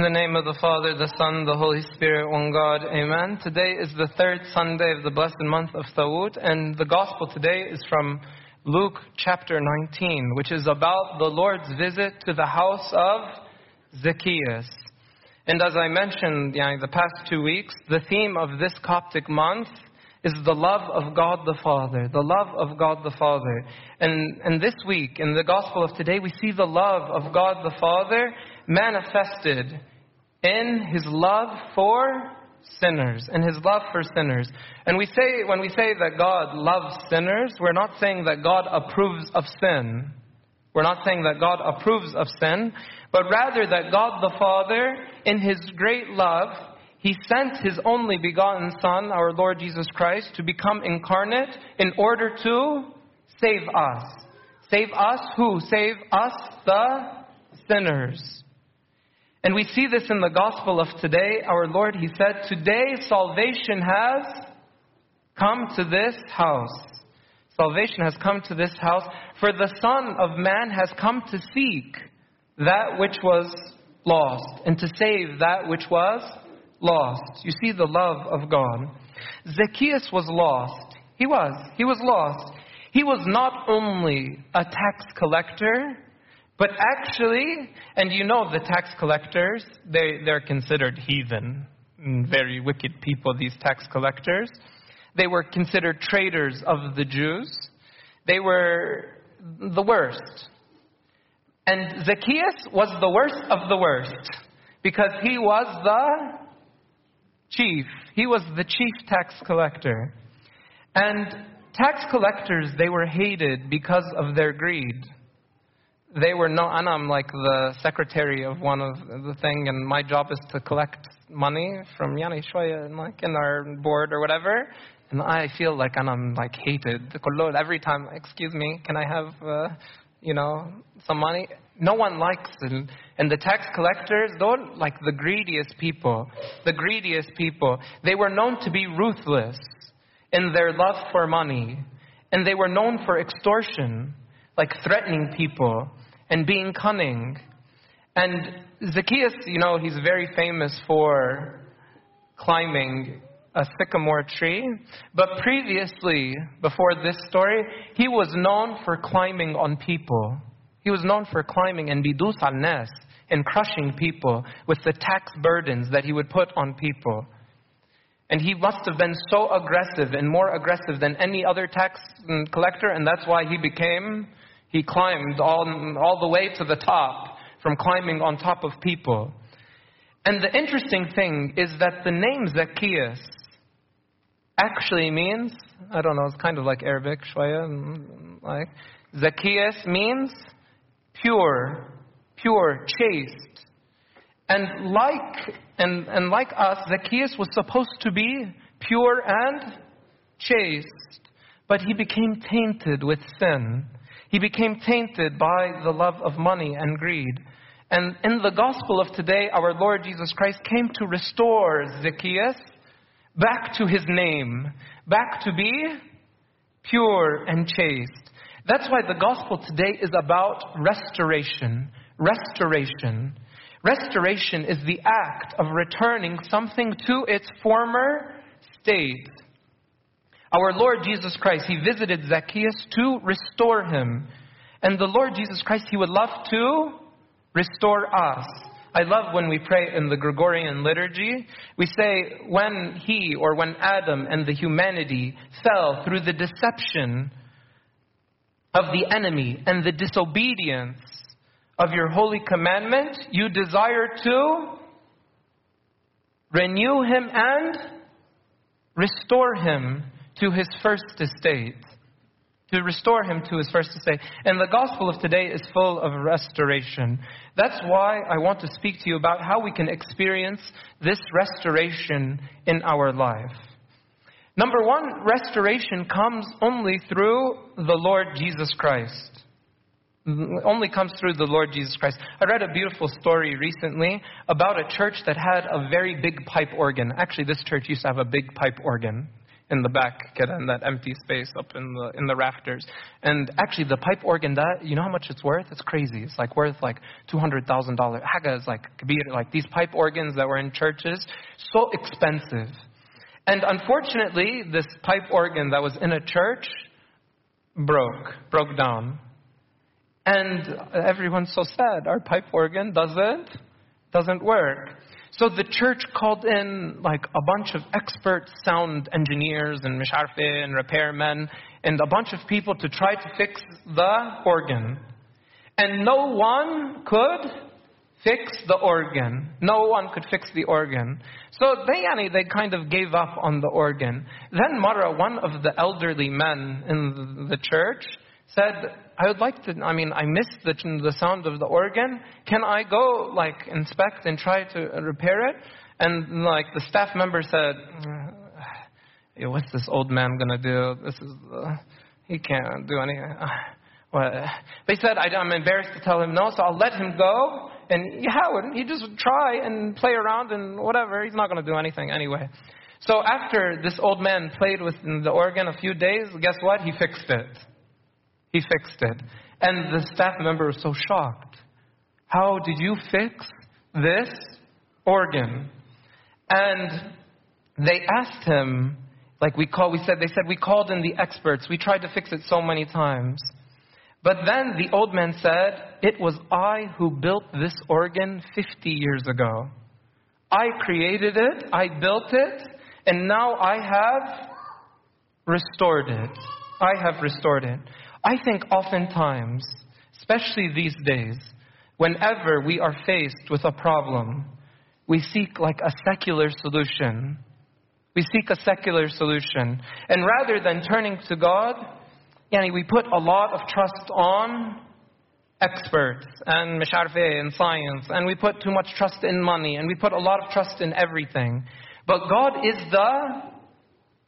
In the name of the Father, the Son, the Holy Spirit, one God, Amen. Today is the third Sunday of the blessed month of Thawut, and the Gospel today is from Luke chapter 19, which is about the Lord's visit to the house of Zacchaeus. And as I mentioned you the past two weeks, the theme of this Coptic month is the love of God the Father, the love of God the Father. And, and this week, in the Gospel of today, we see the love of God the Father manifested in his love for sinners, in his love for sinners. And we say, when we say that God loves sinners, we're not saying that God approves of sin. We're not saying that God approves of sin, but rather that God the Father, in his great love, he sent his only begotten Son, our Lord Jesus Christ, to become incarnate in order to save us. Save us who? Save us, the sinners. And we see this in the gospel of today. Our Lord, He said, Today salvation has come to this house. Salvation has come to this house, for the Son of Man has come to seek that which was lost and to save that which was lost. You see the love of God. Zacchaeus was lost. He was. He was lost. He was not only a tax collector, but actually, and you know the tax collectors, they, they're considered heathen, very wicked people, these tax collectors. They were considered traitors of the Jews. They were the worst. And Zacchaeus was the worst of the worst because he was the chief. He was the chief tax collector. And tax collectors, they were hated because of their greed they were no, and I'm like the secretary of one of the thing, and my job is to collect money from Yani Shoya and like in our board or whatever. And I feel like and I'm like hated. Every time, excuse me, can I have, uh, you know, some money? No one likes it. And the tax collectors, they're like the greediest people, the greediest people, they were known to be ruthless in their love for money. And they were known for extortion, like threatening people and being cunning. And Zacchaeus, you know, he's very famous for climbing a sycamore tree. But previously, before this story, he was known for climbing on people. He was known for climbing and bidus al and crushing people with the tax burdens that he would put on people. And he must have been so aggressive and more aggressive than any other tax mm, collector, and that's why he became he climbed all, all the way to the top from climbing on top of people. And the interesting thing is that the name Zacchaeus actually means, I don't know, it's kind of like Arabic, shwaya, like, Zacchaeus means pure, pure, chaste. And like, and, and like us, Zacchaeus was supposed to be pure and chaste, but he became tainted with sin. He became tainted by the love of money and greed. And in the gospel of today, our Lord Jesus Christ came to restore Zacchaeus back to his name, back to be pure and chaste. That's why the gospel today is about restoration. Restoration. Restoration is the act of returning something to its former state. Our Lord Jesus Christ, He visited Zacchaeus to restore him. And the Lord Jesus Christ, He would love to restore us. I love when we pray in the Gregorian liturgy. We say, when he or when Adam and the humanity fell through the deception of the enemy and the disobedience of your holy commandment, you desire to renew him and restore him to his first estate, to restore him to his first estate. And the gospel of today is full of restoration. That's why I want to speak to you about how we can experience this restoration in our life. Number one, restoration comes only through the Lord Jesus Christ. Only comes through the Lord Jesus Christ. I read a beautiful story recently about a church that had a very big pipe organ. Actually, this church used to have a big pipe organ in the back, get in that empty space up in the in the rafters. And actually, the pipe organ, that you know how much it's worth? It's crazy. It's like worth like two hundred thousand dollars. Haga is like like these pipe organs that were in churches, so expensive. And unfortunately, this pipe organ that was in a church broke, broke down. And everyone's so sad. Our pipe organ doesn't doesn't work. So the church called in like a bunch of expert sound engineers and misharfe and repairmen and a bunch of people to try to fix the organ. And no one could fix the organ. No one could fix the organ. So they, they kind of gave up on the organ. Then Mara, one of the elderly men in the church, said, I would like to, I mean, I missed the, the sound of the organ. Can I go, like, inspect and try to repair it? And, like, the staff member said, what's this old man going to do? This is, uh, he can't do anything. Uh, what? They said, I, I'm embarrassed to tell him no, so I'll let him go. And yeah, he just try and play around and whatever. He's not going to do anything anyway. So after this old man played with the organ a few days, guess what? He fixed it. He fixed it. And the staff member was so shocked. How did you fix this organ? And they asked him, like we call, we said, they said, we called in the experts. We tried to fix it so many times. But then the old man said, It was I who built this organ 50 years ago. I created it, I built it, and now I have restored it. I have restored it. I think oftentimes, especially these days, whenever we are faced with a problem, we seek like a secular solution. We seek a secular solution. And rather than turning to God, yani we put a lot of trust on experts and misharfe and science, and we put too much trust in money, and we put a lot of trust in everything. But God is the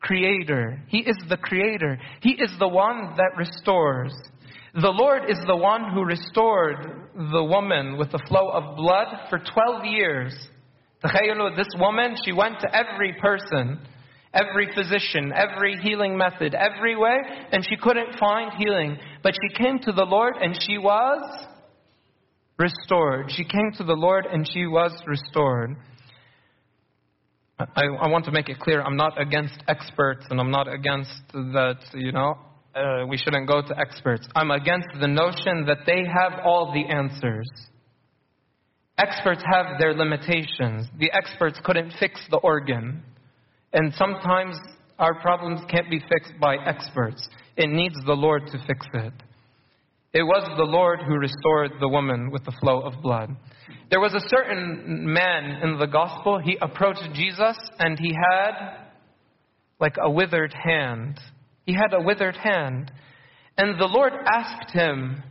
creator. He is the creator. He is the one that restores. The Lord is the one who restored the woman with the flow of blood for 12 years. This woman, she went to every person, every physician, every healing method, every way, and she couldn't find healing. But she came to the Lord and she was restored. She came to the Lord and she was restored. I, I want to make it clear I'm not against experts and I'm not against that, you know, uh, we shouldn't go to experts. I'm against the notion that they have all the answers. Experts have their limitations. The experts couldn't fix the organ. And sometimes our problems can't be fixed by experts. It needs the Lord to fix it. It was the Lord who restored the woman with the flow of blood. There was a certain man in the gospel, he approached Jesus and he had like a withered hand. He had a withered hand. And the Lord asked him,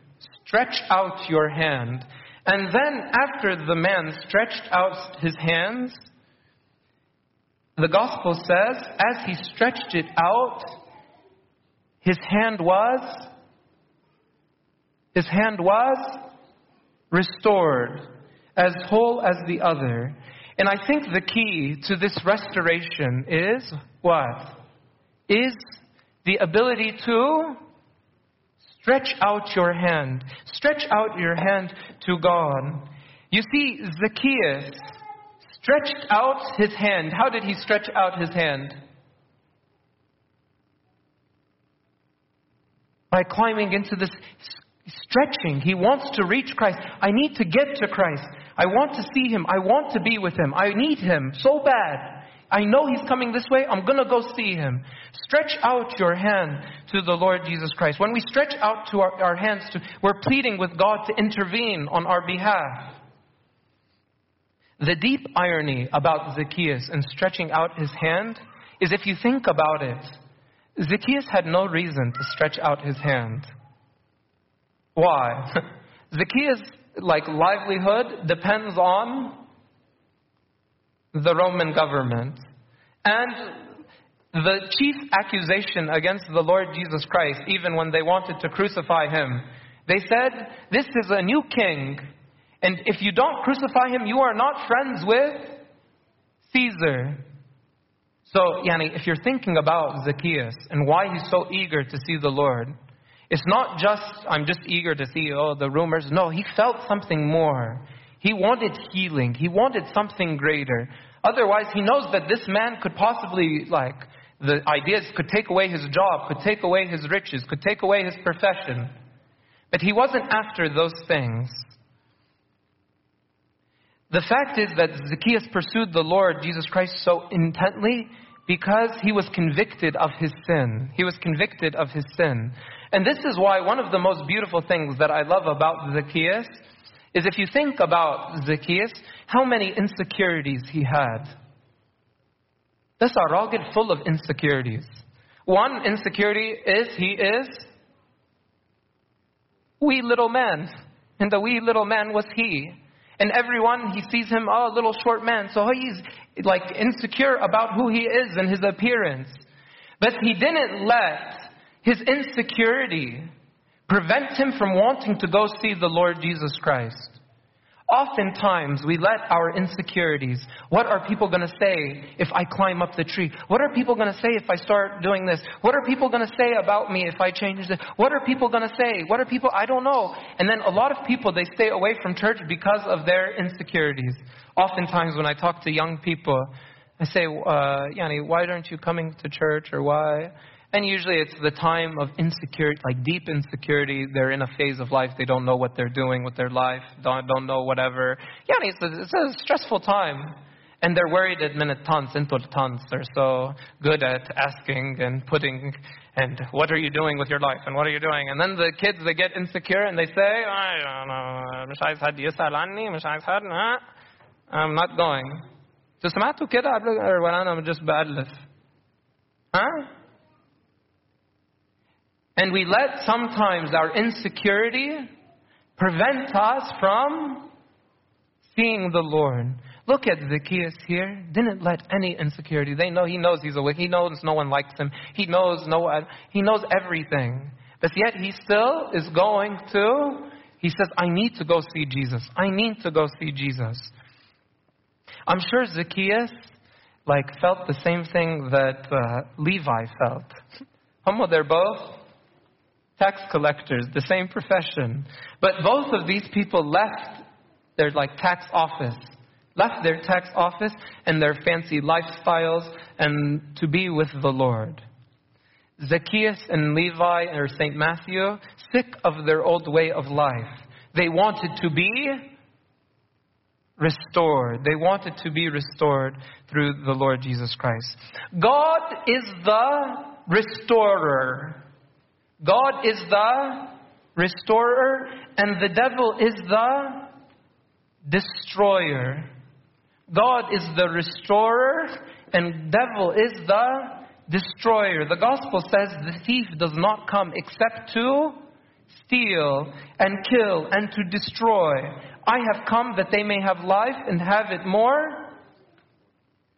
Stretch out your hand. And then, after the man stretched out his hands, the gospel says, as he stretched it out, his hand was, his hand was restored as whole as the other. And I think the key to this restoration is what? Is the ability to stretch out your hand. Stretch out your hand to God. You see, Zacchaeus stretched out his hand. How did he stretch out his hand? By climbing into this stretching. He wants to reach Christ. I need to get to Christ. I want to see Him. I want to be with Him. I need Him so bad. I know He's coming this way. I'm going to go see Him. Stretch out your hand to the Lord Jesus Christ. When we stretch out to our, our hands, to, we're pleading with God to intervene on our behalf. The deep irony about Zacchaeus and stretching out his hand is if you think about it, Zacchaeus had no reason to stretch out his hand. Why? Zacchaeus' like livelihood depends on the Roman government. And the chief accusation against the Lord Jesus Christ, even when they wanted to crucify him, they said, This is a new king, and if you don't crucify him, you are not friends with Caesar. So, Yani, if you're thinking about Zacchaeus and why he's so eager to see the Lord, it's not just, I'm just eager to see, oh, the rumors. No, he felt something more. He wanted healing. He wanted something greater. Otherwise, he knows that this man could possibly, like, the ideas could take away his job, could take away his riches, could take away his profession. But he wasn't after those things. The fact is that Zacchaeus pursued the Lord Jesus Christ so intently because he was convicted of his sin. He was convicted of his sin. And this is why one of the most beautiful things that I love about Zacchaeus is if you think about Zacchaeus, how many insecurities he had. This arrogant, full of insecurities. One insecurity is he is wee little man. And the wee little man was he. And everyone, he sees him, oh, a little short man. So he's like insecure about who he is and his appearance. But he didn't let his insecurity prevent him from wanting to go see the Lord Jesus Christ. Oftentimes, we let our insecurities, what are people going to say if I climb up the tree? What are people going to say if I start doing this? What are people going to say about me if I change this? What are people going to say? What are people, I don't know. And then a lot of people, they stay away from church because of their insecurities. Oftentimes, when I talk to young people, I say, uh, Yani, why aren't you coming to church or why? And usually it's the time of insecurity, like deep insecurity. They're in a phase of life. They don't know what they're doing with their life, don't, don't know whatever. Yeah, it's a, it's a stressful time. And they're worried at minute tons, into tons. They're so good at asking and putting, and what are you doing with your life? And what are you doing? And then the kids, they get insecure and they say, I don't know, I'm not going. سمعتوا كده ولا أنا just بألف؟ Huh? and we let sometimes our insecurity prevent us from seeing the Lord. Look at Zacchaeus here. Didn't let any insecurity. They know he knows he's a wicked. He knows no one likes him. He knows no one. He knows everything. But yet he still is going to. He says, "I need to go see Jesus. I need to go see Jesus." I'm sure Zacchaeus, like, felt the same thing that uh, Levi felt. Homo, they're both tax collectors, the same profession. But both of these people left their like tax office, left their tax office and their fancy lifestyles and to be with the Lord. Zacchaeus and Levi or St. Matthew, sick of their old way of life. They wanted to be restored. They wanted to be restored through the Lord Jesus Christ. God is the restorer. God is the restorer, and the devil is the destroyer. God is the restorer, and devil is the destroyer. The gospel says the thief does not come except to steal and kill and to destroy. I have come that they may have life and have it more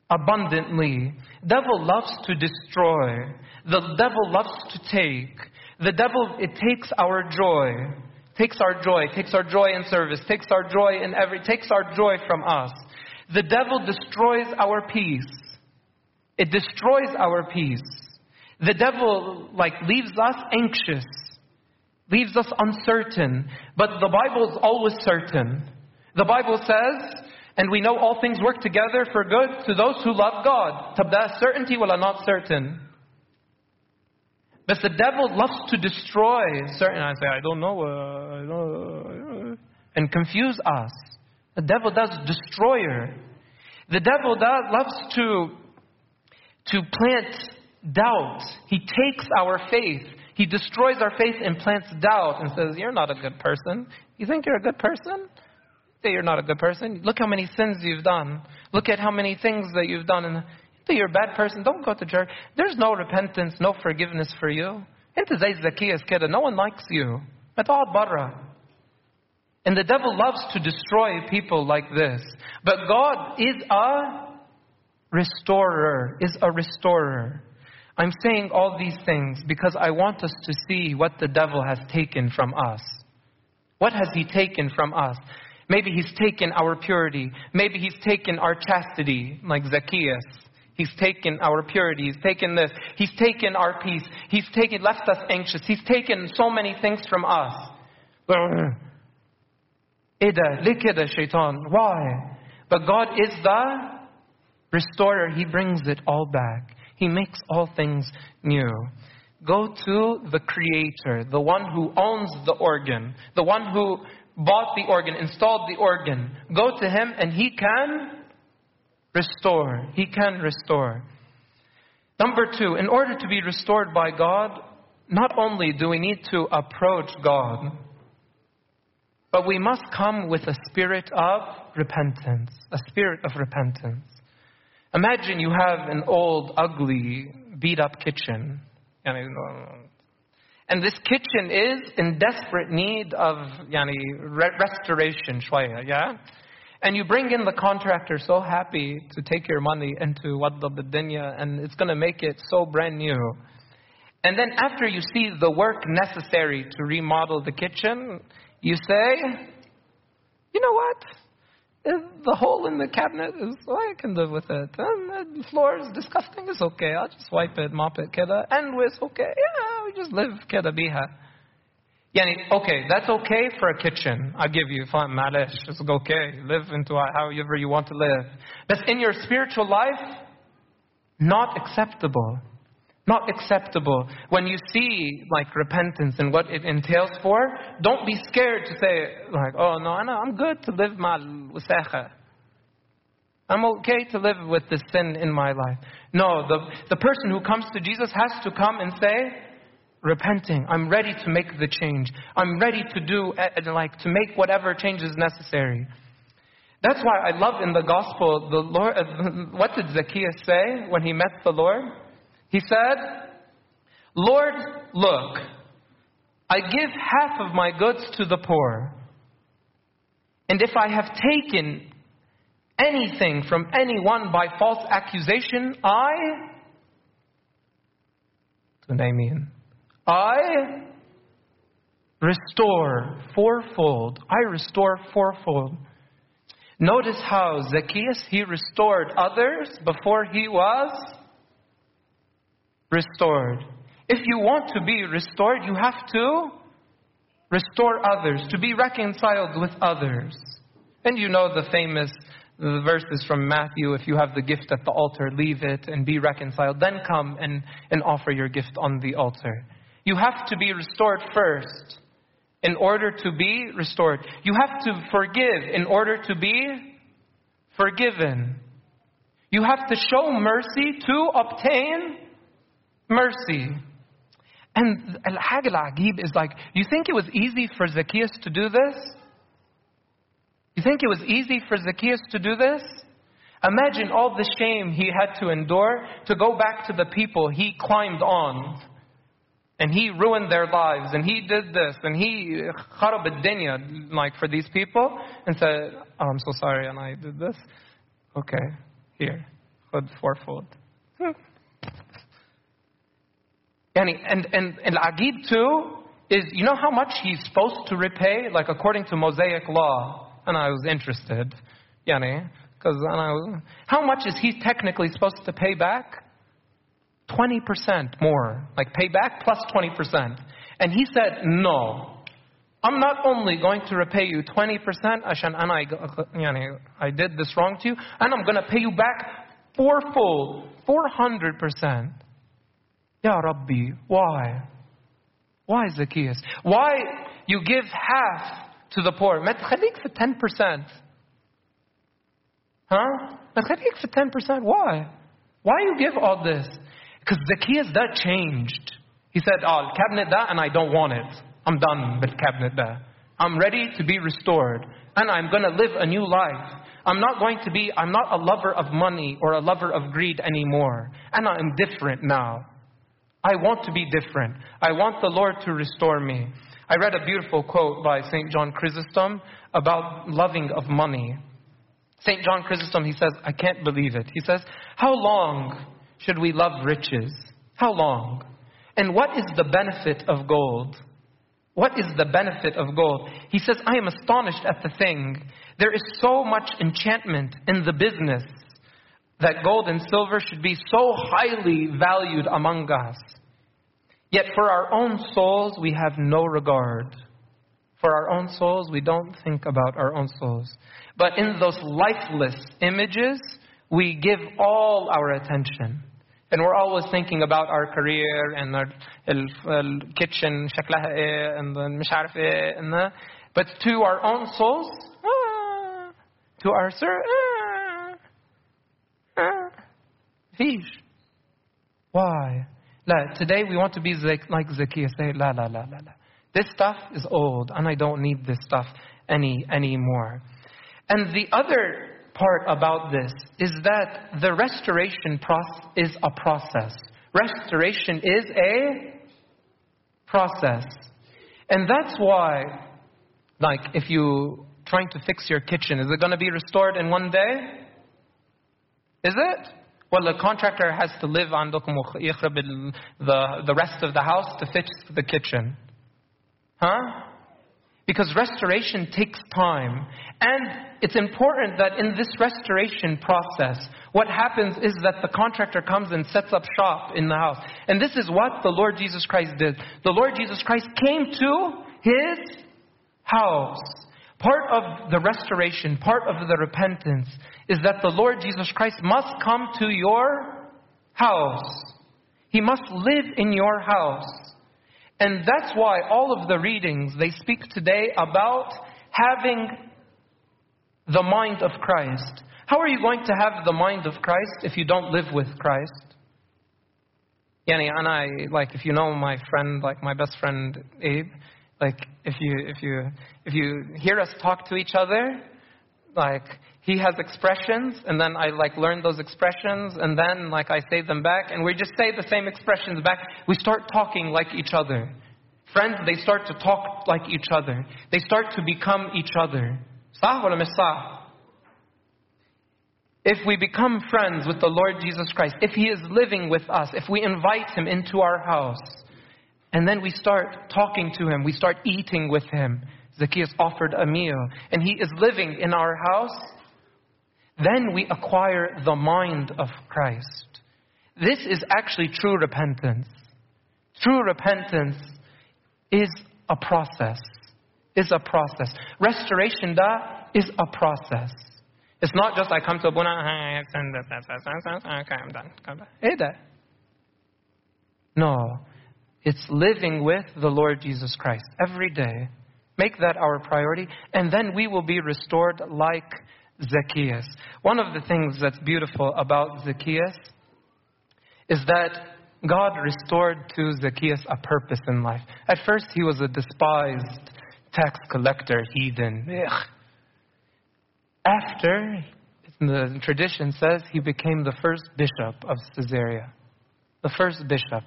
abundantly. Devil loves to destroy. The devil loves to take. The devil, it takes our joy, takes our joy, takes our joy in service, takes our joy in every, takes our joy from us. The devil destroys our peace. It destroys our peace. The devil, like, leaves us anxious, leaves us uncertain. But the Bible is always certain. The Bible says, and we know all things work together for good to those who love God. Tabda certainty wala not certain. But the devil loves to destroy certain. I say, I don't know, uh, I don't, uh, and confuse us. The devil does destroyer. The devil does, loves to to plant doubt. He takes our faith. He destroys our faith and plants doubt and says, "You're not a good person. You think you're a good person? Say you're not a good person. Look how many sins you've done. Look at how many things that you've done." And Maybe you're a bad person. Don't go to church. There's no repentance, no forgiveness for you. and today's Zacchaeus kid, no one likes you. At all barra. And the devil loves to destroy people like this. But God is a restorer, is a restorer. I'm saying all these things because I want us to see what the devil has taken from us. What has he taken from us? Maybe he's taken our purity. Maybe he's taken our chastity, like Zacchaeus. He's taken our purity. He's taken this. He's taken our peace. He's taken, left us anxious. He's taken so many things from us. Uh, shaitan. Why? But God is the restorer. He brings it all back. He makes all things new. Go to the creator, the one who owns the organ, the one who bought the organ, installed the organ. Go to him and he can restore. He can restore. Number two, in order to be restored by God, not only do we need to approach God, but we must come with a spirit of repentance. A spirit of repentance. Imagine you have an old, ugly, beat up kitchen. And this kitchen is in desperate need of yani, restoration, yeah? And you bring in the contractor so happy to take your money into Wadda Dunya and it's going to make it so brand new. And then after you see the work necessary to remodel the kitchen, you say, you know what? The hole in the cabinet is, oh, I can live with it. And the floor is disgusting, it's okay. I'll just wipe it, mop it, kida. And it's okay. Yeah, we just live kida biha. Yani, okay, that's okay for a kitchen. I give you, fine, malish, it's okay. Live into however you want to live. But in your spiritual life, not acceptable. Not acceptable. When you see like repentance and what it entails for, don't be scared to say like, oh no, I'm good to live my wasaha. I'm okay to live with the sin in my life. No, the, the person who comes to Jesus has to come and say, repenting. I'm ready to make the change. I'm ready to do, eh, eh, like, to make whatever change is necessary. That's why I love in the gospel, the Lord, what did Zacchaeus say when he met the Lord? He said, Lord, look, I give half of my goods to the poor. And if I have taken anything from anyone by false accusation, I, I restore fourfold. I restore fourfold. Notice how Zacchaeus, he restored others before he was restored. If you want to be restored, you have to restore others, to be reconciled with others. And you know the famous verses from Matthew if you have the gift at the altar, leave it and be reconciled. Then come and, and offer your gift on the altar. You have to be restored first in order to be restored. You have to forgive in order to be forgiven. You have to show mercy to obtain mercy. And Al-Hag al-Agib is like, you think it was easy for Zacchaeus to do this? You think it was easy for Zacchaeus to do this? Imagine all the shame he had to endure to go back to the people he climbed on. And he ruined their lives, and he did this, and he kharab like for these people, and said, oh, I'm so sorry, and I did this. Okay, here, good fourfold. And, and, and, and Agib too is, you know how much he's supposed to repay? Like according to Mosaic law. And I was interested. Yani, because how much is he technically supposed to pay back? 20% more. Like pay back plus 20%. And he said, no. I'm not only going to repay you 20%, Ashan, and I, yani, I did this wrong to you, and I'm going to pay you back fourfold, 400%. Ya Rabbi, why? Why Zacchaeus? Why you give half to the poor? ما تخليك في 10%. Huh? ما تخليك في 10%. Why? Why you give all this? Because Zacchaeus, that changed. He said, oh, cabinet that and I don't want it. I'm done with cabinet that. I'm ready to be restored. And I'm going to live a new life. I'm not going to be, I'm not a lover of money or a lover of greed anymore. And I'm different now. I want to be different. I want the Lord to restore me. I read a beautiful quote by St. John Chrysostom about loving of money. St. John Chrysostom, he says, I can't believe it. He says, How long should we love riches? How long? And what is the benefit of gold? What is the benefit of gold? He says, I am astonished at the thing. There is so much enchantment in the business that gold and silver should be so highly valued among us. Yet for our own souls, we have no regard. For our own souls, we don't think about our own souls. But in those lifeless images, we give all our attention. And we're always thinking about our career and our kitchen, شكلها ايه, and then مش عارف ايه, and the, but to our own souls, ah, to our sir, ah, ah, فيش. Why? لا, today we want to be like Zacchaeus. Say, la, la, la, la, la. This stuff is old, and I don't need this stuff any anymore. And the other part about this is that the restoration process is a process. Restoration is a process. And that's why, like, if you're trying to fix your kitchen, is it going to be restored in one day? Is it? Well, the contractor has to live on the, the rest of the house to fix the kitchen. Huh? Because restoration takes time. And it's important that in this restoration process, what happens is that the contractor comes and sets up shop in the house. And this is what the Lord Jesus Christ did. The Lord Jesus Christ came to his house. Part of the restoration, part of the repentance, is that the Lord Jesus Christ must come to your house. He must live in your house. And that's why all of the readings, they speak today about having the mind of Christ. How are you going to have the mind of Christ if you don't live with Christ? Yani, and I, like, if you know my friend, like my best friend Abe, like, if you, if you, if you hear us talk to each other, like, he has expressions, and then I like learn those expressions, and then like I say them back, and we just say the same expressions back. We start talking like each other. Friends, they start to talk like each other. They start to become each other. If we become friends with the Lord Jesus Christ, if He is living with us, if we invite Him into our house, and then we start talking to Him, we start eating with Him. Zacchaeus offered a meal, and He is living in our house then we acquire the mind of Christ. This is actually true repentance. True repentance is a process. Is a process. Restoration da is a process. It's not just I come to a Buna, okay, I'm done. No. It's living with the Lord Jesus Christ every day. Make that our priority, and then we will be restored like Zacchaeus. One of the things that's beautiful about Zacchaeus is that God restored to Zacchaeus a purpose in life. At first, he was a despised tax collector, heathen. Ugh. After, the tradition says, he became the first bishop of Caesarea. The first bishop.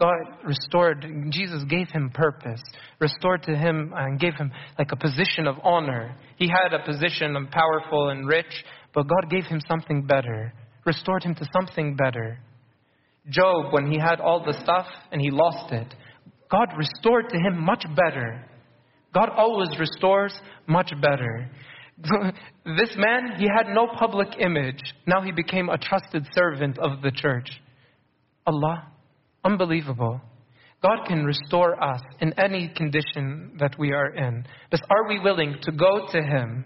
God restored, Jesus gave him purpose, restored to him and gave him like a position of honor. He had a position of powerful and rich, but God gave him something better, restored him to something better. Job, when he had all the stuff and he lost it, God restored to him much better. God always restores much better. this man, he had no public image. Now he became a trusted servant of the church. Allah Unbelievable. God can restore us in any condition that we are in. But are we willing to go to Him?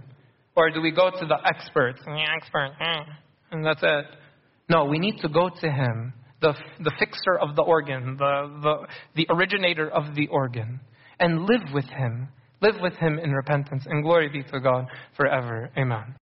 Or do we go to the experts? The expert, mm, and that's it. No, we need to go to Him, the, the fixer of the organ, the, the, the originator of the organ, and live with Him. Live with Him in repentance. And glory be to God forever. Amen.